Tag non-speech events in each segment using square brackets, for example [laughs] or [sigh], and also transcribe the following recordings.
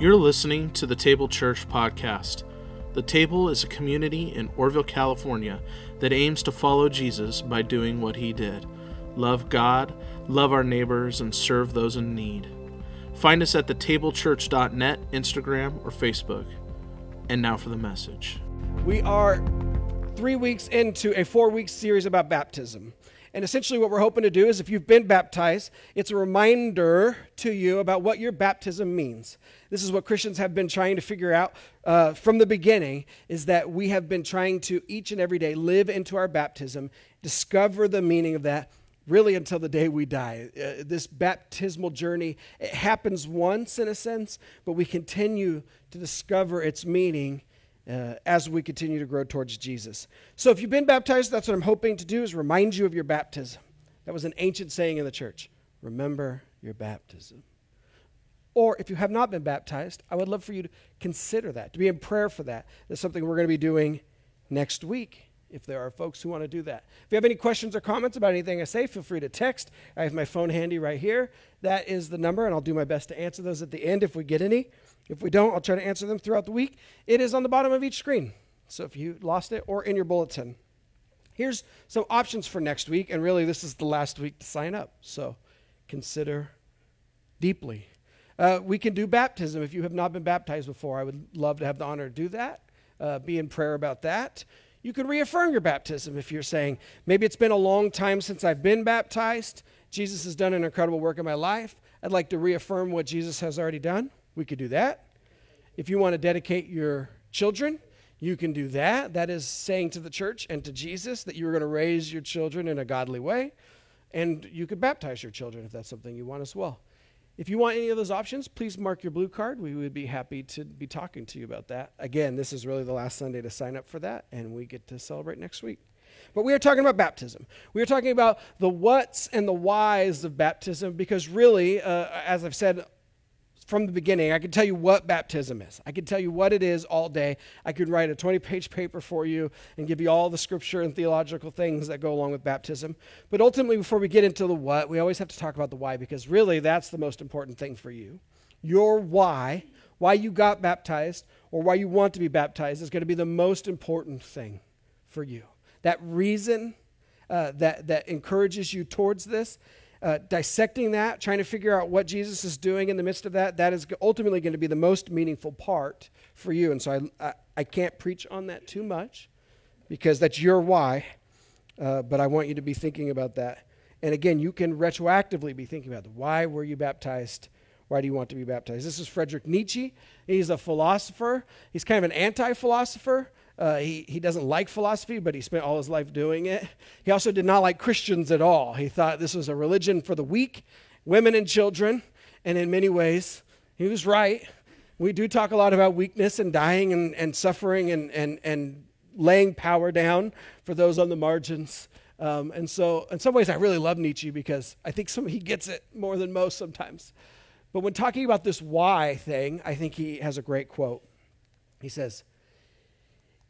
You're listening to the Table Church podcast. The Table is a community in Oroville, California that aims to follow Jesus by doing what he did love God, love our neighbors, and serve those in need. Find us at thetablechurch.net, Instagram, or Facebook. And now for the message. We are three weeks into a four week series about baptism. And essentially, what we're hoping to do is if you've been baptized, it's a reminder to you about what your baptism means. This is what Christians have been trying to figure out uh, from the beginning is that we have been trying to each and every day live into our baptism, discover the meaning of that, really until the day we die. Uh, this baptismal journey, it happens once in a sense, but we continue to discover its meaning uh, as we continue to grow towards Jesus. So if you've been baptized, that's what I'm hoping to do is remind you of your baptism. That was an ancient saying in the church. Remember your baptism. Or if you have not been baptized, I would love for you to consider that, to be in prayer for that. That's something we're going to be doing next week if there are folks who want to do that. If you have any questions or comments about anything I say, feel free to text. I have my phone handy right here. That is the number, and I'll do my best to answer those at the end if we get any. If we don't, I'll try to answer them throughout the week. It is on the bottom of each screen. So if you lost it or in your bulletin. Here's some options for next week, and really this is the last week to sign up. So consider deeply. Uh, we can do baptism if you have not been baptized before. I would love to have the honor to do that. Uh, be in prayer about that. You can reaffirm your baptism if you're saying, maybe it's been a long time since I've been baptized. Jesus has done an incredible work in my life. I'd like to reaffirm what Jesus has already done. We could do that. If you want to dedicate your children, you can do that. That is saying to the church and to Jesus that you're going to raise your children in a godly way. And you could baptize your children if that's something you want as well. If you want any of those options, please mark your blue card. We would be happy to be talking to you about that. Again, this is really the last Sunday to sign up for that, and we get to celebrate next week. But we are talking about baptism. We are talking about the whats and the whys of baptism because, really, uh, as I've said from the beginning. I could tell you what baptism is. I could tell you what it is all day. I could write a 20 page paper for you and give you all the scripture and theological things that go along with baptism. But ultimately, before we get into the what, we always have to talk about the why because really that's the most important thing for you. Your why, why you got baptized or why you want to be baptized, is going to be the most important thing for you. That reason uh, that, that encourages you towards this uh, dissecting that, trying to figure out what Jesus is doing in the midst of that, that is ultimately going to be the most meaningful part for you. And so I, I, I can't preach on that too much because that's your why, uh, but I want you to be thinking about that. And again, you can retroactively be thinking about why were you baptized? Why do you want to be baptized? This is Friedrich Nietzsche. He's a philosopher. He's kind of an anti philosopher. Uh, he, he doesn't like philosophy, but he spent all his life doing it. He also did not like Christians at all. He thought this was a religion for the weak, women and children, and in many ways, he was right. We do talk a lot about weakness and dying and, and suffering and, and, and laying power down for those on the margins. Um, and so, in some ways, I really love Nietzsche because I think some, he gets it more than most sometimes. But when talking about this why thing, I think he has a great quote. He says,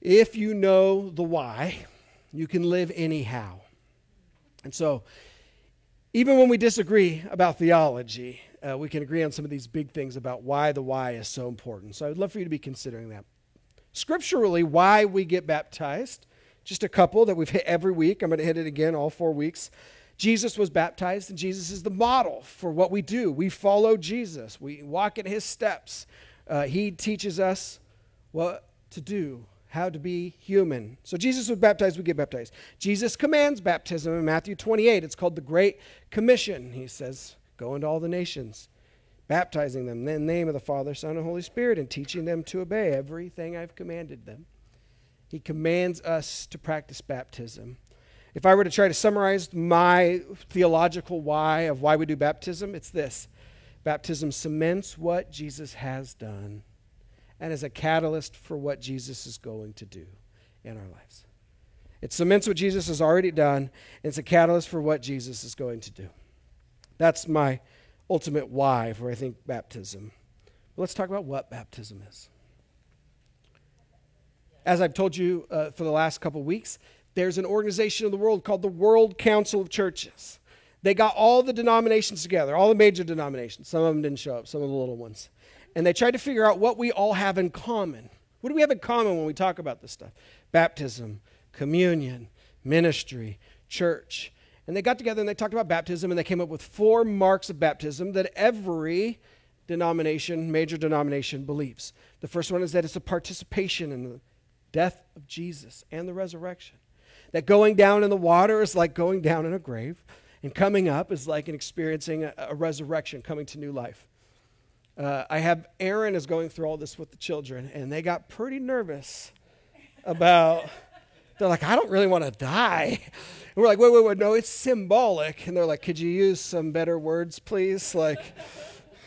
if you know the why, you can live anyhow. And so, even when we disagree about theology, uh, we can agree on some of these big things about why the why is so important. So, I'd love for you to be considering that. Scripturally, why we get baptized, just a couple that we've hit every week. I'm going to hit it again all four weeks. Jesus was baptized, and Jesus is the model for what we do. We follow Jesus, we walk in his steps. Uh, he teaches us what to do how to be human. So Jesus was baptized, we get baptized. Jesus commands baptism in Matthew 28. It's called the Great Commission. He says, Go into all the nations, baptizing them in the name of the Father, Son, and Holy Spirit, and teaching them to obey everything I've commanded them. He commands us to practice baptism. If I were to try to summarize my theological why of why we do baptism, it's this baptism cements what Jesus has done and as a catalyst for what Jesus is going to do in our lives. It cements what Jesus has already done, and it's a catalyst for what Jesus is going to do. That's my ultimate why for, I think, baptism. But let's talk about what baptism is. As I've told you uh, for the last couple weeks, there's an organization in the world called the World Council of Churches. They got all the denominations together, all the major denominations. Some of them didn't show up, some of the little ones and they tried to figure out what we all have in common. What do we have in common when we talk about this stuff? Baptism, communion, ministry, church. And they got together and they talked about baptism and they came up with four marks of baptism that every denomination, major denomination, believes. The first one is that it's a participation in the death of Jesus and the resurrection. That going down in the water is like going down in a grave, and coming up is like an experiencing a, a resurrection, coming to new life. Uh, I have Aaron is going through all this with the children, and they got pretty nervous about. They're like, I don't really want to die. And we're like, wait, wait, wait, no, it's symbolic. And they're like, could you use some better words, please? Like,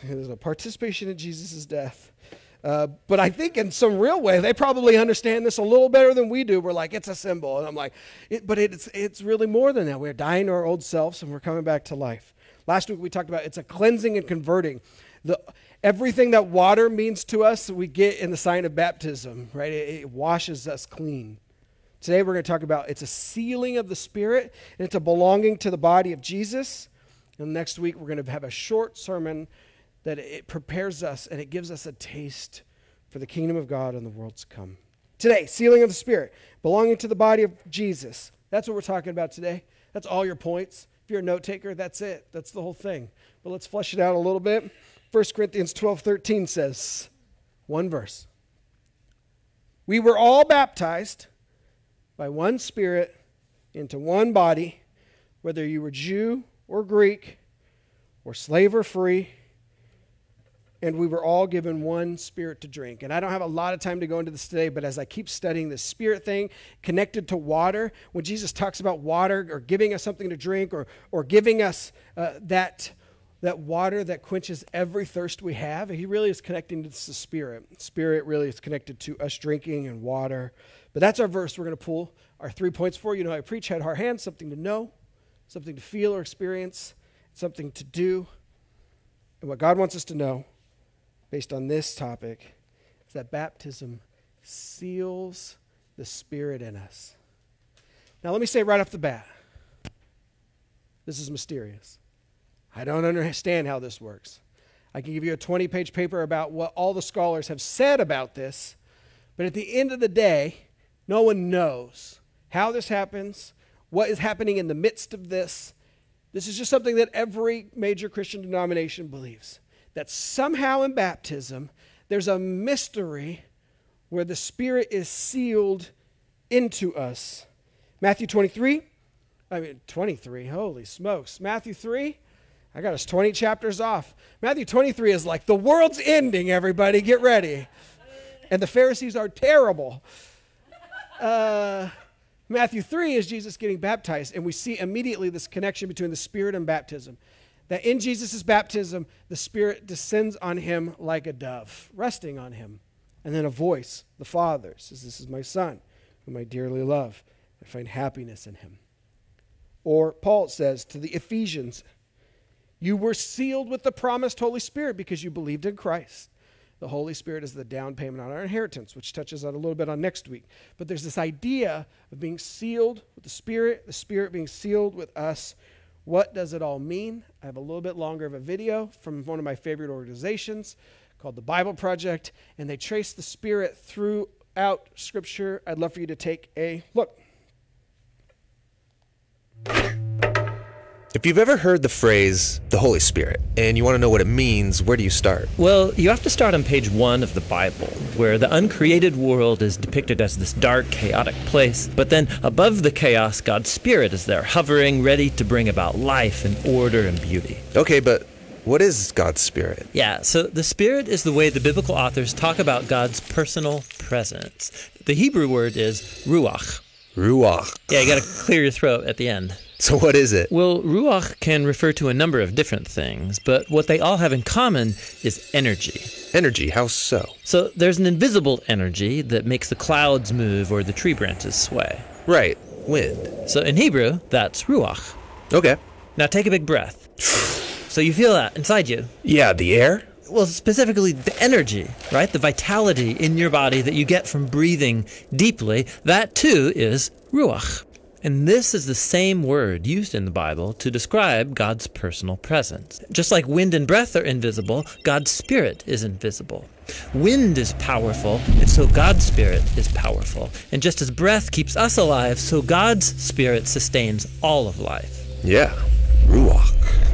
there's a participation in Jesus' death. Uh, but I think in some real way, they probably understand this a little better than we do. We're like, it's a symbol. And I'm like, it, but it's, it's really more than that. We're dying to our old selves and we're coming back to life. Last week we talked about it's a cleansing and converting. The, everything that water means to us, we get in the sign of baptism, right? It, it washes us clean. Today we're going to talk about it's a sealing of the Spirit and it's a belonging to the body of Jesus. And next week we're going to have a short sermon that it prepares us and it gives us a taste for the kingdom of God and the world to come. Today, sealing of the Spirit, belonging to the body of Jesus. That's what we're talking about today. That's all your points. If you're a note taker, that's it. That's the whole thing. But let's flesh it out a little bit. 1 Corinthians 12 13 says, one verse. We were all baptized by one Spirit into one body, whether you were Jew or Greek, or slave or free and we were all given one spirit to drink. And I don't have a lot of time to go into this today, but as I keep studying this spirit thing connected to water, when Jesus talks about water or giving us something to drink or, or giving us uh, that, that water that quenches every thirst we have, he really is connecting to the spirit. Spirit really is connected to us drinking and water. But that's our verse we're going to pull our three points for. You know, I preach had our hands, something to know, something to feel or experience, something to do. And what God wants us to know based on this topic is that baptism seals the Spirit in us. Now, let me say right off the bat this is mysterious. I don't understand how this works. I can give you a 20 page paper about what all the scholars have said about this, but at the end of the day, no one knows how this happens, what is happening in the midst of this. This is just something that every major Christian denomination believes that somehow in baptism, there's a mystery where the Spirit is sealed into us. Matthew 23, I mean, 23, holy smokes. Matthew 3, I got us 20 chapters off. Matthew 23 is like, the world's ending, everybody, get ready. And the Pharisees are terrible. Uh, Matthew 3 is Jesus getting baptized, and we see immediately this connection between the Spirit and baptism that in Jesus' baptism, the Spirit descends on him like a dove, resting on him. And then a voice, the Father, says, This is my Son, whom I dearly love. I find happiness in him. Or Paul says to the Ephesians, You were sealed with the promised Holy Spirit because you believed in Christ. The Holy Spirit is the down payment on our inheritance, which touches on a little bit on next week. But there's this idea of being sealed with the Spirit, the Spirit being sealed with us what does it all mean? I have a little bit longer of a video from one of my favorite organizations called the Bible Project, and they trace the Spirit throughout Scripture. I'd love for you to take a look. If you've ever heard the phrase the Holy Spirit and you want to know what it means, where do you start? Well, you have to start on page one of the Bible, where the uncreated world is depicted as this dark, chaotic place. But then above the chaos, God's Spirit is there, hovering, ready to bring about life and order and beauty. Okay, but what is God's Spirit? Yeah, so the Spirit is the way the biblical authors talk about God's personal presence. The Hebrew word is ruach. Ruach. Yeah, you got to clear your throat at the end. So, what is it? Well, Ruach can refer to a number of different things, but what they all have in common is energy. Energy, how so? So, there's an invisible energy that makes the clouds move or the tree branches sway. Right, wind. So, in Hebrew, that's Ruach. Okay. Now, take a big breath. so, you feel that inside you. Yeah, the air? Well, specifically the energy, right? The vitality in your body that you get from breathing deeply, that too is Ruach. And this is the same word used in the Bible to describe God's personal presence. Just like wind and breath are invisible, God's Spirit is invisible. Wind is powerful, and so God's Spirit is powerful. And just as breath keeps us alive, so God's Spirit sustains all of life. Yeah, Ruach.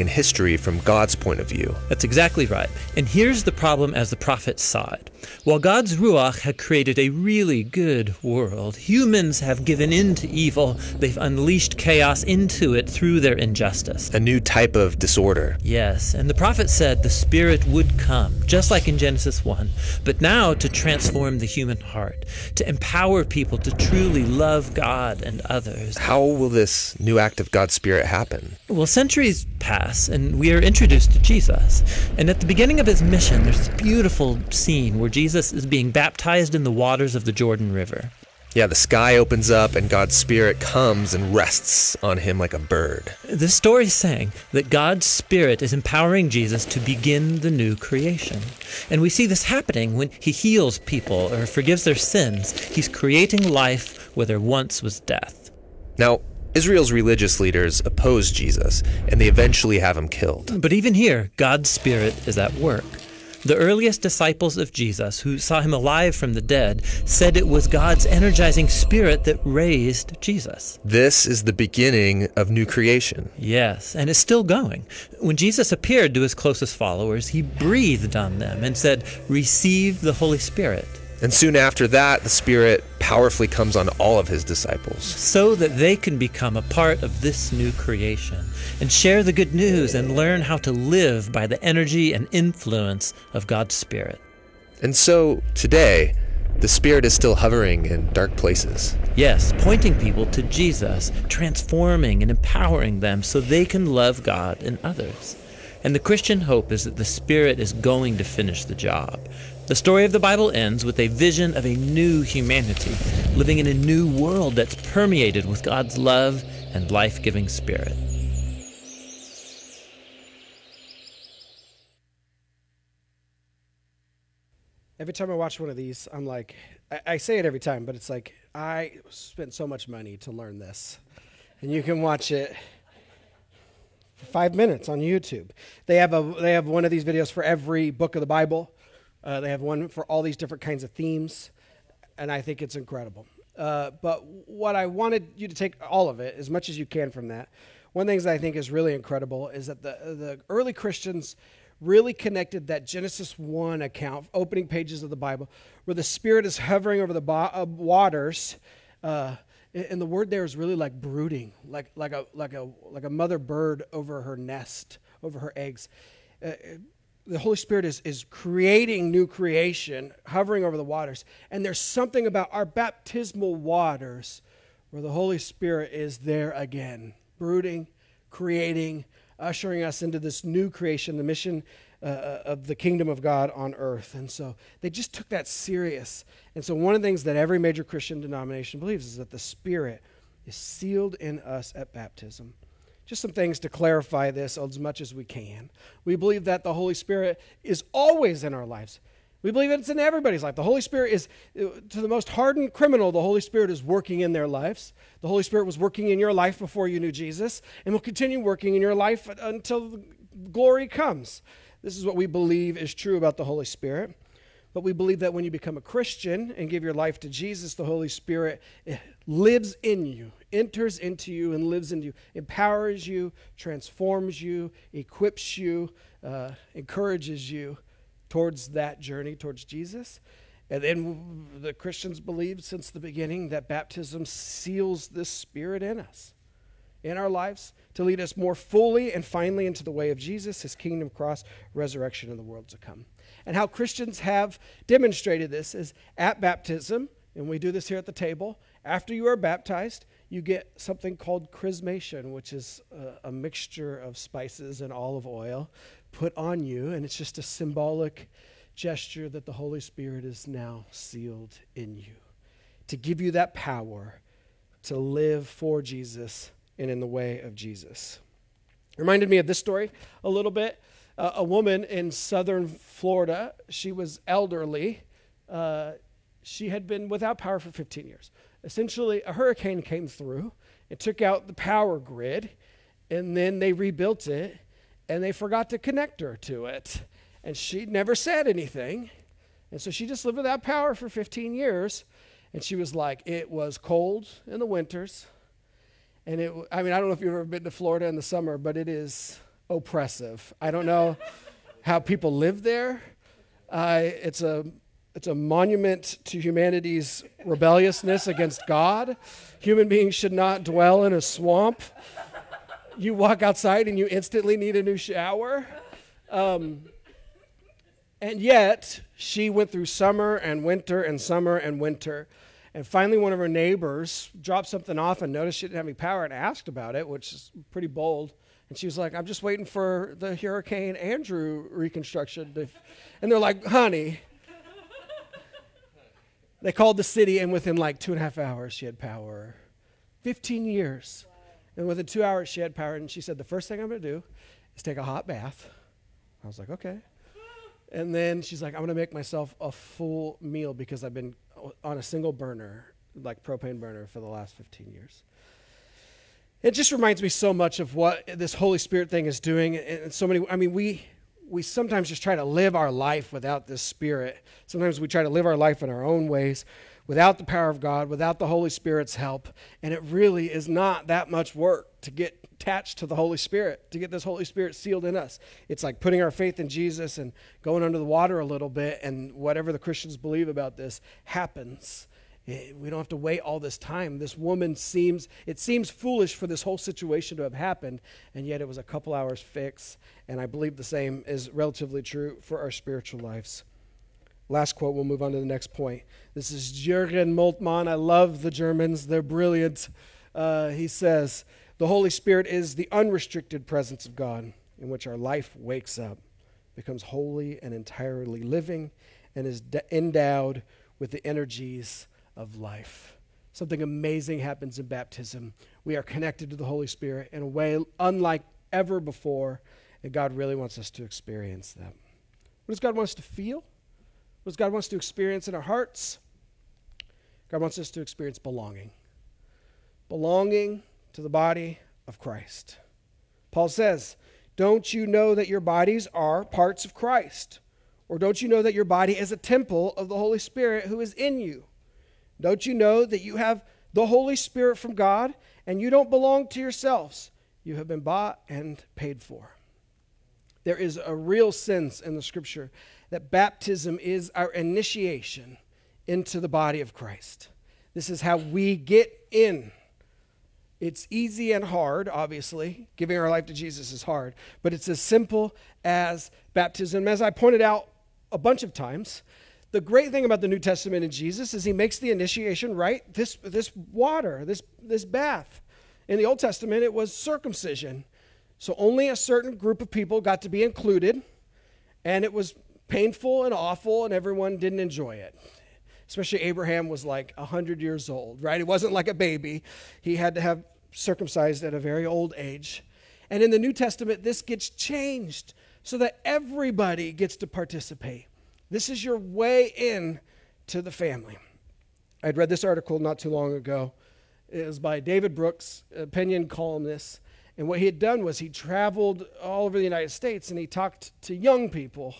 in history from God's point of view. That's exactly right. And here's the problem as the prophets saw it. While God's Ruach had created a really good world, humans have given in to evil. They've unleashed chaos into it through their injustice. A new type of disorder. Yes, and the prophet said the Spirit would come, just like in Genesis 1, but now to transform the human heart, to empower people to truly love God and others. How will this new act of God's Spirit happen? Well, centuries pass, and we are introduced to Jesus. And at the beginning of his mission, there's this beautiful scene where Jesus is being baptized in the waters of the Jordan River. Yeah, the sky opens up and God's Spirit comes and rests on him like a bird. This story is saying that God's Spirit is empowering Jesus to begin the new creation. And we see this happening when he heals people or forgives their sins. He's creating life where there once was death. Now, Israel's religious leaders oppose Jesus, and they eventually have him killed. But even here, God's Spirit is at work. The earliest disciples of Jesus, who saw him alive from the dead, said it was God's energizing spirit that raised Jesus. This is the beginning of new creation. Yes, and it's still going. When Jesus appeared to his closest followers, he breathed on them and said, Receive the Holy Spirit. And soon after that, the Spirit powerfully comes on all of his disciples. so that they can become a part of this new creation and share the good news and learn how to live by the energy and influence of God's Spirit. And so, today, the Spirit is still hovering in dark places. Yes, pointing people to Jesus, transforming and empowering them so they can love God and others. And the Christian hope is that the Spirit is going to finish the job. The story of the Bible ends with a vision of a new humanity, living in a new world that's permeated with God's love and life giving Spirit. Every time I watch one of these, I'm like, I, I say it every time, but it's like, I spent so much money to learn this. And you can watch it for five minutes on YouTube. They have, a, they have one of these videos for every book of the Bible, uh, they have one for all these different kinds of themes, and I think it's incredible. Uh, but what I wanted you to take all of it, as much as you can from that, one things that I think is really incredible is that the, the early Christians really connected that Genesis 1 account, opening pages of the Bible, where the Spirit is hovering over the bo- uh, waters. Uh, and the word there is really like brooding, like, like, a, like, a, like a mother bird over her nest, over her eggs. Uh, the Holy Spirit is, is creating new creation, hovering over the waters. And there's something about our baptismal waters where the Holy Spirit is there again, brooding, creating, ushering us into this new creation, the mission uh, of the kingdom of God on earth. And so they just took that serious. And so one of the things that every major Christian denomination believes is that the Spirit is sealed in us at baptism. Just some things to clarify this as much as we can. We believe that the Holy Spirit is always in our lives. We believe that it's in everybody's life. The Holy Spirit is, uh, to the most hardened criminal, the Holy Spirit is working in their lives. The Holy Spirit was working in your life before you knew Jesus and will continue working in your life until glory comes. This is what we believe is true about the Holy Spirit. But we believe that when you become a Christian and give your life to Jesus, the Holy Spirit eh, lives in you, enters into you, and lives in you, empowers you, transforms you, equips you, uh, encourages you towards that journey towards Jesus. And then the Christians believe since the beginning that baptism seals this Spirit in us, in our lives, to lead us more fully and finally into the way of Jesus, his kingdom, cross, resurrection, and the world to come and how Christians have demonstrated this is at baptism, and we do this here at the table. After you are baptized, you get something called chrismation, which is a, a mixture of spices and olive oil put on you, and it's just a symbolic gesture that the Holy Spirit is now sealed in you to give you that power to live for Jesus and in the way of Jesus. Reminded me of this story a little bit. Uh, a woman in southern Florida, she was elderly. Uh, she had been without power for 15 years. Essentially, a hurricane came through and took out the power grid, and then they rebuilt it, and they forgot to connect her to it. And she never said anything. And so she just lived without power for 15 years. And she was like, it was cold in the winters. And it, I mean, I don't know if you've ever been to Florida in the summer, but it is oppressive. I don't know [laughs] how people live there. Uh, it's, a, it's a monument to humanity's rebelliousness against God. Human beings should not dwell in a swamp. You walk outside and you instantly need a new shower. Um, and yet, she went through summer and winter and summer and winter. And finally, one of her neighbors dropped something off and noticed she didn't have any power and asked about it, which is pretty bold. And she was like, I'm just waiting for the Hurricane Andrew reconstruction. To... And they're like, honey. they called the city, and within like two and a half hours, she had power. 15 years. And within two hours, she had power. And she said, The first thing I'm going to do is take a hot bath. I was like, Okay. And then she's like, I'm going to make myself a full meal because I've been on a single burner, like propane burner, for the last 15 years. It just reminds me so much of what this Holy Spirit thing is doing. And so many, I mean, we, we sometimes just try to live our life without this Spirit. Sometimes we try to live our life in our own ways without the power of God, without the Holy Spirit's help. And it really is not that much work to get attached to the Holy Spirit, to get this Holy Spirit sealed in us. It's like putting our faith in Jesus and going under the water a little bit, and whatever the Christians believe about this happens. Eh, we don't have to wait all this time. This woman seems, it seems foolish for this whole situation to have happened, and yet it was a couple hours fix. And I believe the same is relatively true for our spiritual lives. Last quote, we'll move on to the next point. This is Jürgen Moltmann. I love the Germans, they're brilliant. Uh, he says, the Holy Spirit is the unrestricted presence of God in which our life wakes up, becomes holy and entirely living, and is de- endowed with the energies of life. Something amazing happens in baptism. We are connected to the Holy Spirit in a way unlike ever before, and God really wants us to experience that. What does God want us to feel? What God wants to experience in our hearts? God wants us to experience belonging. Belonging to the body of Christ. Paul says, Don't you know that your bodies are parts of Christ? Or don't you know that your body is a temple of the Holy Spirit who is in you? Don't you know that you have the Holy Spirit from God and you don't belong to yourselves? You have been bought and paid for. There is a real sense in the scripture that baptism is our initiation into the body of Christ. This is how we get in it's easy and hard, obviously. Giving our life to Jesus is hard, but it's as simple as baptism. As I pointed out a bunch of times, the great thing about the New Testament and Jesus is he makes the initiation right. This, this water, this, this bath. In the Old Testament, it was circumcision. So only a certain group of people got to be included, and it was painful and awful, and everyone didn't enjoy it especially Abraham was like 100 years old, right? He wasn't like a baby. He had to have circumcised at a very old age. And in the New Testament, this gets changed so that everybody gets to participate. This is your way in to the family. I'd read this article not too long ago. It was by David Brooks, opinion columnist. And what he had done was he traveled all over the United States and he talked to young people.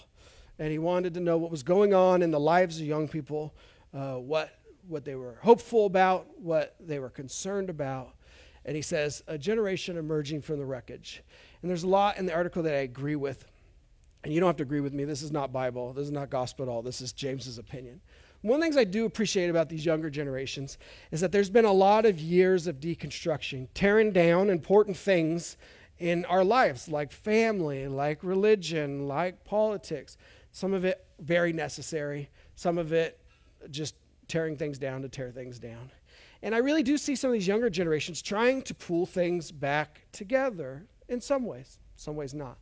And he wanted to know what was going on in the lives of young people uh, what, what they were hopeful about, what they were concerned about. And he says, a generation emerging from the wreckage. And there's a lot in the article that I agree with. And you don't have to agree with me. This is not Bible. This is not gospel at all. This is James's opinion. One of the things I do appreciate about these younger generations is that there's been a lot of years of deconstruction, tearing down important things in our lives, like family, like religion, like politics. Some of it very necessary, some of it just tearing things down to tear things down. And I really do see some of these younger generations trying to pull things back together in some ways, some ways not.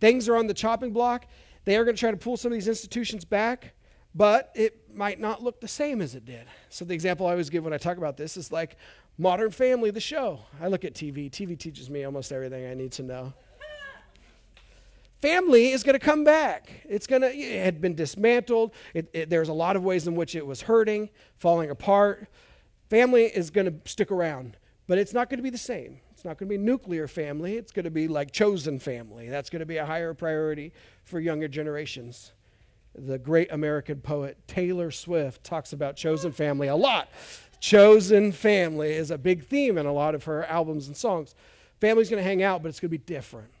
Things are on the chopping block. They are going to try to pull some of these institutions back, but it might not look the same as it did. So, the example I always give when I talk about this is like Modern Family, the show. I look at TV, TV teaches me almost everything I need to know family is going to come back. It's going to, it had been dismantled. It, it, there's a lot of ways in which it was hurting, falling apart. Family is going to stick around, but it's not going to be the same. It's not going to be nuclear family. It's going to be like chosen family. That's going to be a higher priority for younger generations. The great American poet Taylor Swift talks about chosen family a lot. Chosen family is a big theme in a lot of her albums and songs. Family's going to hang out, but it's going to be different.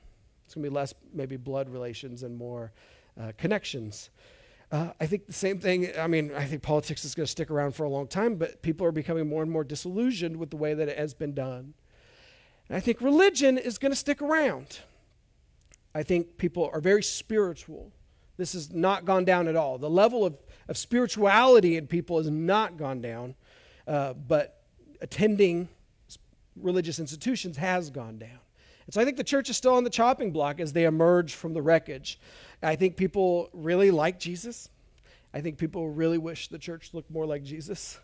It's going to be less maybe blood relations and more uh, connections. Uh, I think the same thing, I mean, I think politics is going to stick around for a long time, but people are becoming more and more disillusioned with the way that it has been done. And I think religion is going to stick around. I think people are very spiritual. This has not gone down at all. The level of, of spirituality in people has not gone down, uh, but attending religious institutions has gone down. And so I think the church is still on the chopping block as they emerge from the wreckage. I think people really like Jesus. I think people really wish the church looked more like Jesus.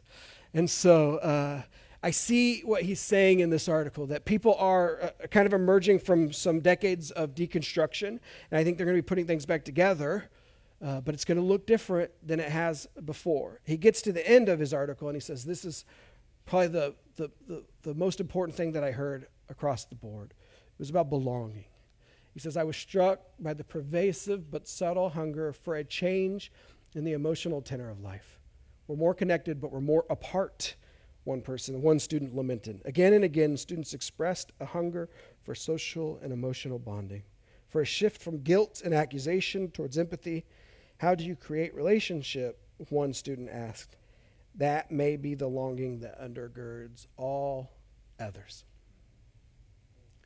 And so uh, I see what he's saying in this article that people are uh, kind of emerging from some decades of deconstruction. And I think they're going to be putting things back together. Uh, but it's going to look different than it has before. He gets to the end of his article and he says, This is probably the, the, the, the most important thing that I heard across the board was about belonging. He says, I was struck by the pervasive but subtle hunger for a change in the emotional tenor of life. We're more connected, but we're more apart, one person, one student lamented. Again and again, students expressed a hunger for social and emotional bonding, for a shift from guilt and accusation towards empathy. How do you create relationship? One student asked. That may be the longing that undergirds all others.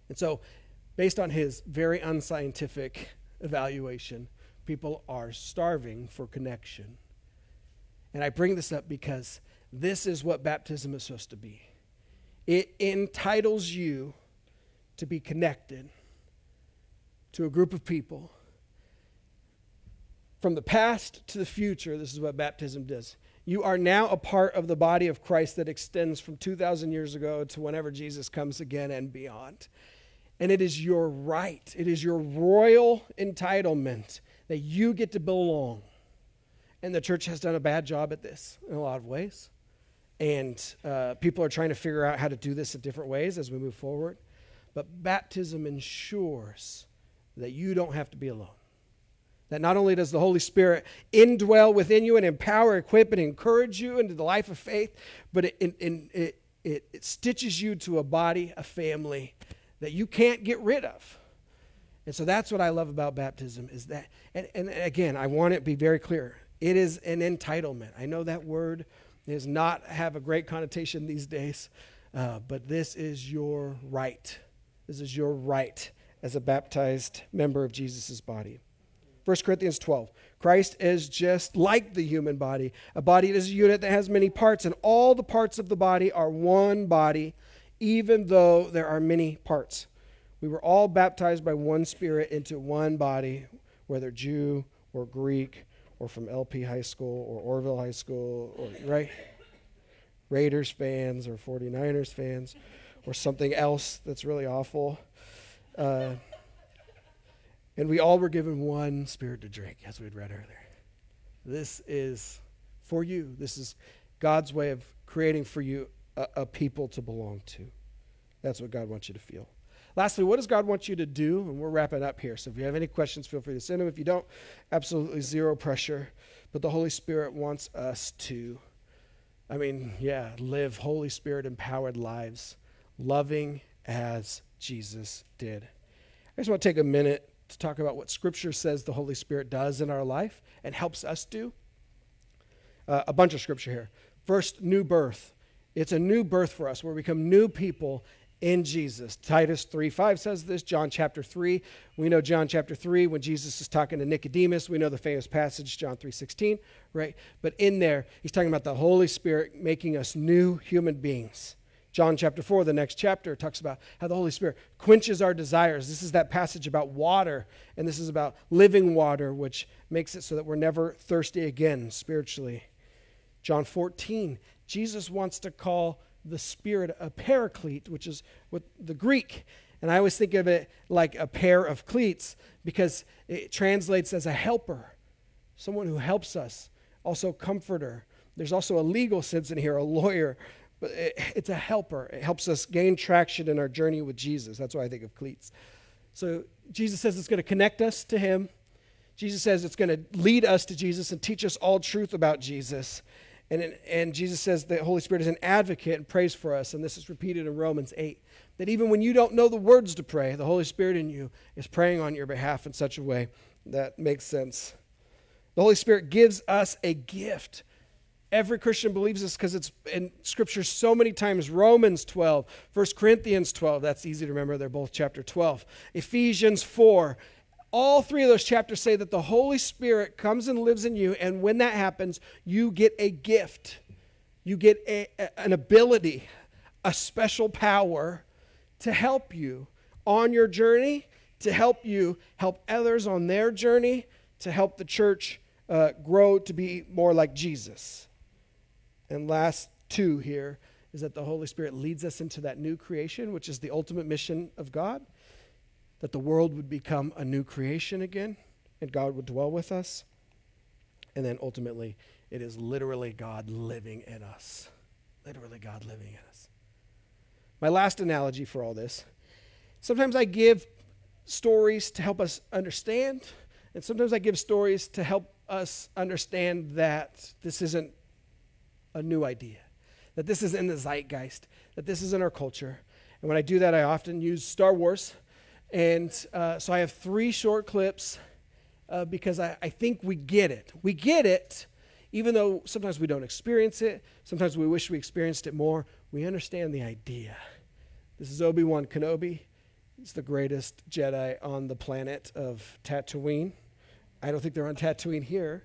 And so, based on his very unscientific evaluation, people are starving for connection. And I bring this up because this is what baptism is supposed to be it entitles you to be connected to a group of people. From the past to the future, this is what baptism does. You are now a part of the body of Christ that extends from 2,000 years ago to whenever Jesus comes again and beyond. And it is your right, it is your royal entitlement that you get to belong. And the church has done a bad job at this in a lot of ways. And uh, people are trying to figure out how to do this in different ways as we move forward. But baptism ensures that you don't have to be alone. That not only does the Holy Spirit indwell within you and empower, equip, and encourage you into the life of faith, but it, it, it, it, it stitches you to a body, a family that you can't get rid of. And so that's what I love about baptism is that, and, and again, I want it to be very clear. It is an entitlement. I know that word does not have a great connotation these days, uh, but this is your right. This is your right as a baptized member of Jesus' body. 1 Corinthians 12. Christ is just like the human body. A body is a unit that has many parts, and all the parts of the body are one body even though there are many parts. We were all baptized by one Spirit into one body, whether Jew or Greek or from LP High School or Oroville High School or right Raiders fans or 49ers fans or something else that's really awful. Uh, and we all were given one spirit to drink, as we'd read earlier. This is for you. This is God's way of creating for you a, a people to belong to. That's what God wants you to feel. Lastly, what does God want you to do? And we're wrapping up here. So if you have any questions, feel free to send them. If you don't, absolutely zero pressure. But the Holy Spirit wants us to, I mean, yeah, live Holy Spirit empowered lives, loving as Jesus did. I just want to take a minute to talk about what Scripture says the Holy Spirit does in our life and helps us do. Uh, a bunch of Scripture here. First, new birth. It's a new birth for us where we become new people in Jesus. Titus 3 5 says this, John chapter 3. We know John chapter 3 when Jesus is talking to Nicodemus. We know the famous passage, John 3 16, right? But in there, he's talking about the Holy Spirit making us new human beings. John chapter 4, the next chapter, talks about how the Holy Spirit quenches our desires. This is that passage about water, and this is about living water, which makes it so that we're never thirsty again spiritually. John 14, Jesus wants to call the Spirit a paraclete, which is what the Greek. And I always think of it like a pair of cleats because it translates as a helper, someone who helps us, also comforter. There's also a legal sense in here, a lawyer, but it, it's a helper. It helps us gain traction in our journey with Jesus. That's why I think of cleats. So Jesus says it's going to connect us to Him. Jesus says it's going to lead us to Jesus and teach us all truth about Jesus. And, and Jesus says the Holy Spirit is an advocate and prays for us. And this is repeated in Romans 8 that even when you don't know the words to pray, the Holy Spirit in you is praying on your behalf in such a way that makes sense. The Holy Spirit gives us a gift. Every Christian believes this because it's in Scripture so many times. Romans 12, 1 Corinthians 12, that's easy to remember. They're both chapter 12. Ephesians 4, all three of those chapters say that the Holy Spirit comes and lives in you, and when that happens, you get a gift. You get a, a, an ability, a special power to help you on your journey, to help you help others on their journey, to help the church uh, grow to be more like Jesus. And last two here is that the Holy Spirit leads us into that new creation, which is the ultimate mission of God that the world would become a new creation again and God would dwell with us. And then ultimately, it is literally God living in us. Literally, God living in us. My last analogy for all this sometimes I give stories to help us understand, and sometimes I give stories to help us understand that this isn't a new idea, that this is in the zeitgeist, that this is in our culture. And when I do that, I often use Star Wars and uh, so I have three short clips uh, because I, I think we get it. We get it, even though sometimes we don't experience it. Sometimes we wish we experienced it more. We understand the idea. This is Obi Wan Kenobi. He's the greatest Jedi on the planet of Tatooine. I don't think they're on Tatooine here.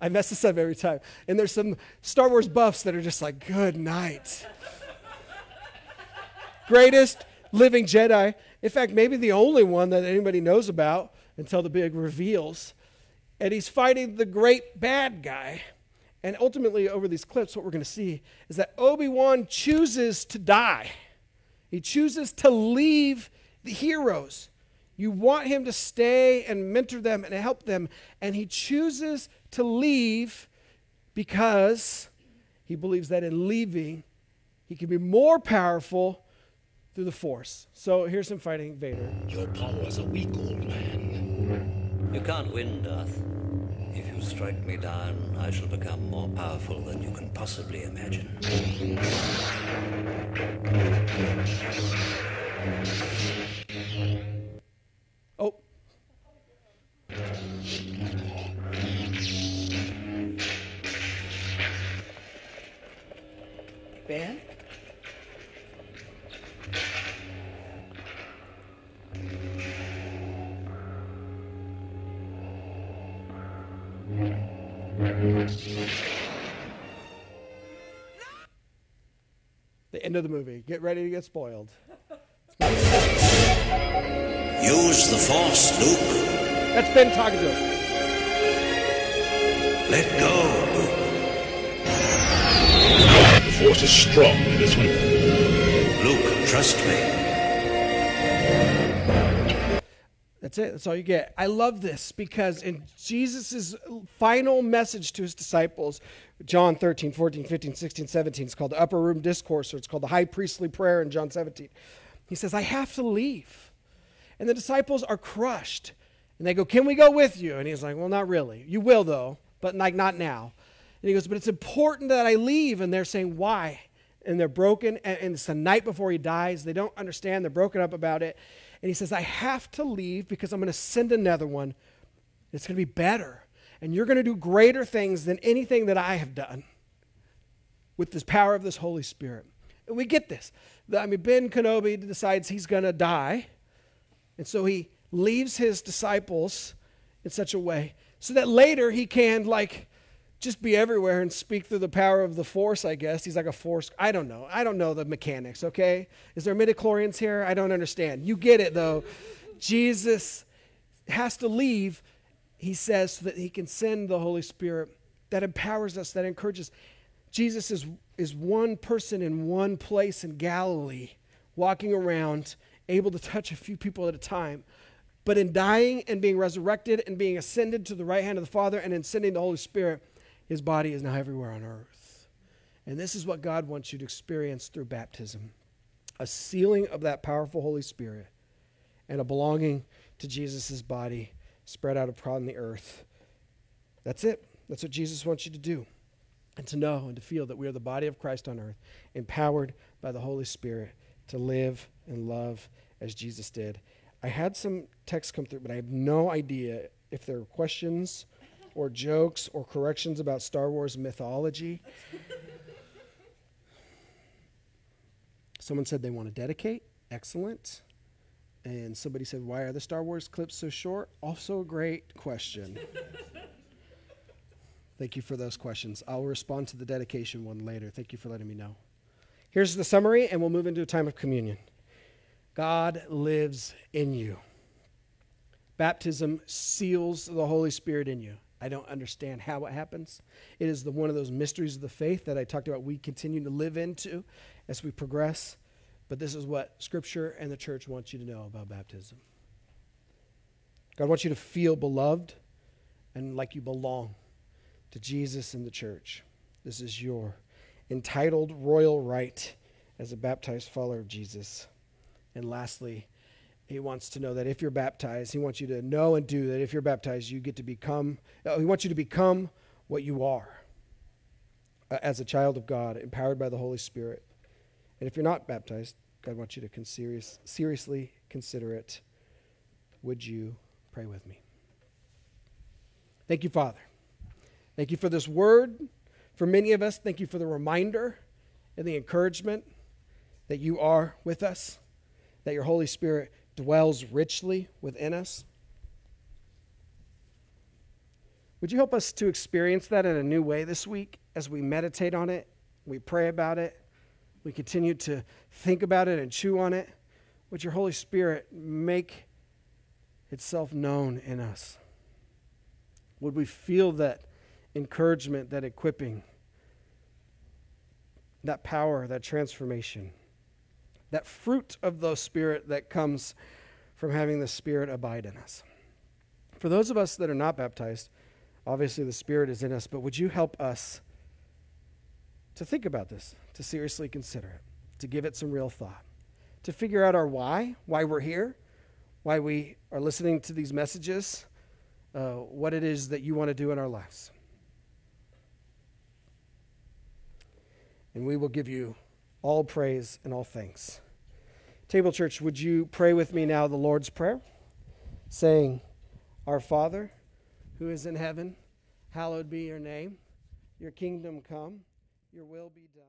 I mess this up every time. And there's some Star Wars buffs that are just like, good night. greatest living Jedi. In fact, maybe the only one that anybody knows about until the big reveals. And he's fighting the great bad guy. And ultimately, over these clips, what we're going to see is that Obi Wan chooses to die. He chooses to leave the heroes. You want him to stay and mentor them and help them. And he chooses to leave because he believes that in leaving, he can be more powerful through the Force. So here's him fighting Vader. Your powers are weak, old man. You can't win, Darth. If you strike me down, I shall become more powerful than you can possibly imagine. End of the movie. Get ready to get spoiled. Use the Force, Luke. That's Ben talking to him. Let go, Luke. The Force is strong in this one. Luke, trust me. That's it. That's all you get. I love this because in Jesus' final message to his disciples, John 13, 14, 15, 16, 17, it's called the Upper Room Discourse, or it's called the High Priestly Prayer in John 17. He says, I have to leave. And the disciples are crushed. And they go, Can we go with you? And he's like, Well, not really. You will, though, but like not now. And he goes, But it's important that I leave. And they're saying, Why? And they're broken. And it's the night before he dies. They don't understand. They're broken up about it. And he says, I have to leave because I'm going to send another one. It's going to be better. And you're going to do greater things than anything that I have done with this power of this Holy Spirit. And we get this. I mean, Ben Kenobi decides he's going to die, and so he leaves his disciples in such a way so that later he can, like, just be everywhere and speak through the power of the force, I guess. He's like a force. I don't know. I don't know the mechanics, okay? Is there midichlorians here? I don't understand. You get it, though. Jesus has to leave, he says, so that he can send the Holy Spirit that empowers us, that encourages. Jesus is, is one person in one place in Galilee, walking around, able to touch a few people at a time. But in dying and being resurrected and being ascended to the right hand of the Father and in sending the Holy Spirit, his body is now everywhere on earth. And this is what God wants you to experience through baptism a sealing of that powerful Holy Spirit and a belonging to Jesus' body spread out upon the earth. That's it. That's what Jesus wants you to do. And to know and to feel that we are the body of Christ on earth, empowered by the Holy Spirit to live and love as Jesus did. I had some texts come through, but I have no idea if there are questions or jokes or corrections about Star Wars mythology. Someone said they want to dedicate. Excellent. And somebody said, Why are the Star Wars clips so short? Also, a great question. Thank you for those questions. I'll respond to the dedication one later. Thank you for letting me know. Here's the summary, and we'll move into a time of communion. God lives in you. Baptism seals the Holy Spirit in you. I don't understand how it happens. It is the one of those mysteries of the faith that I talked about we continue to live into as we progress. But this is what Scripture and the church wants you to know about baptism. God wants you to feel beloved and like you belong to Jesus and the church. This is your entitled royal right as a baptized follower of Jesus. And lastly, he wants to know that if you're baptized, he wants you to know and do that if you're baptized, you get to become, uh, he wants you to become what you are uh, as a child of God, empowered by the Holy Spirit. And if you're not baptized, God wants you to con- serious, seriously consider it. Would you pray with me? Thank you, Father. Thank you for this word. For many of us, thank you for the reminder and the encouragement that you are with us, that your Holy Spirit dwells richly within us. Would you help us to experience that in a new way this week as we meditate on it, we pray about it, we continue to think about it and chew on it? Would your Holy Spirit make itself known in us? Would we feel that encouragement, that equipping, that power, that transformation? That fruit of the Spirit that comes from having the Spirit abide in us. For those of us that are not baptized, obviously the Spirit is in us, but would you help us to think about this, to seriously consider it, to give it some real thought, to figure out our why, why we're here, why we are listening to these messages, uh, what it is that you want to do in our lives. And we will give you all praise and all thanks. Table Church, would you pray with me now the Lord's Prayer, saying, Our Father, who is in heaven, hallowed be your name. Your kingdom come, your will be done.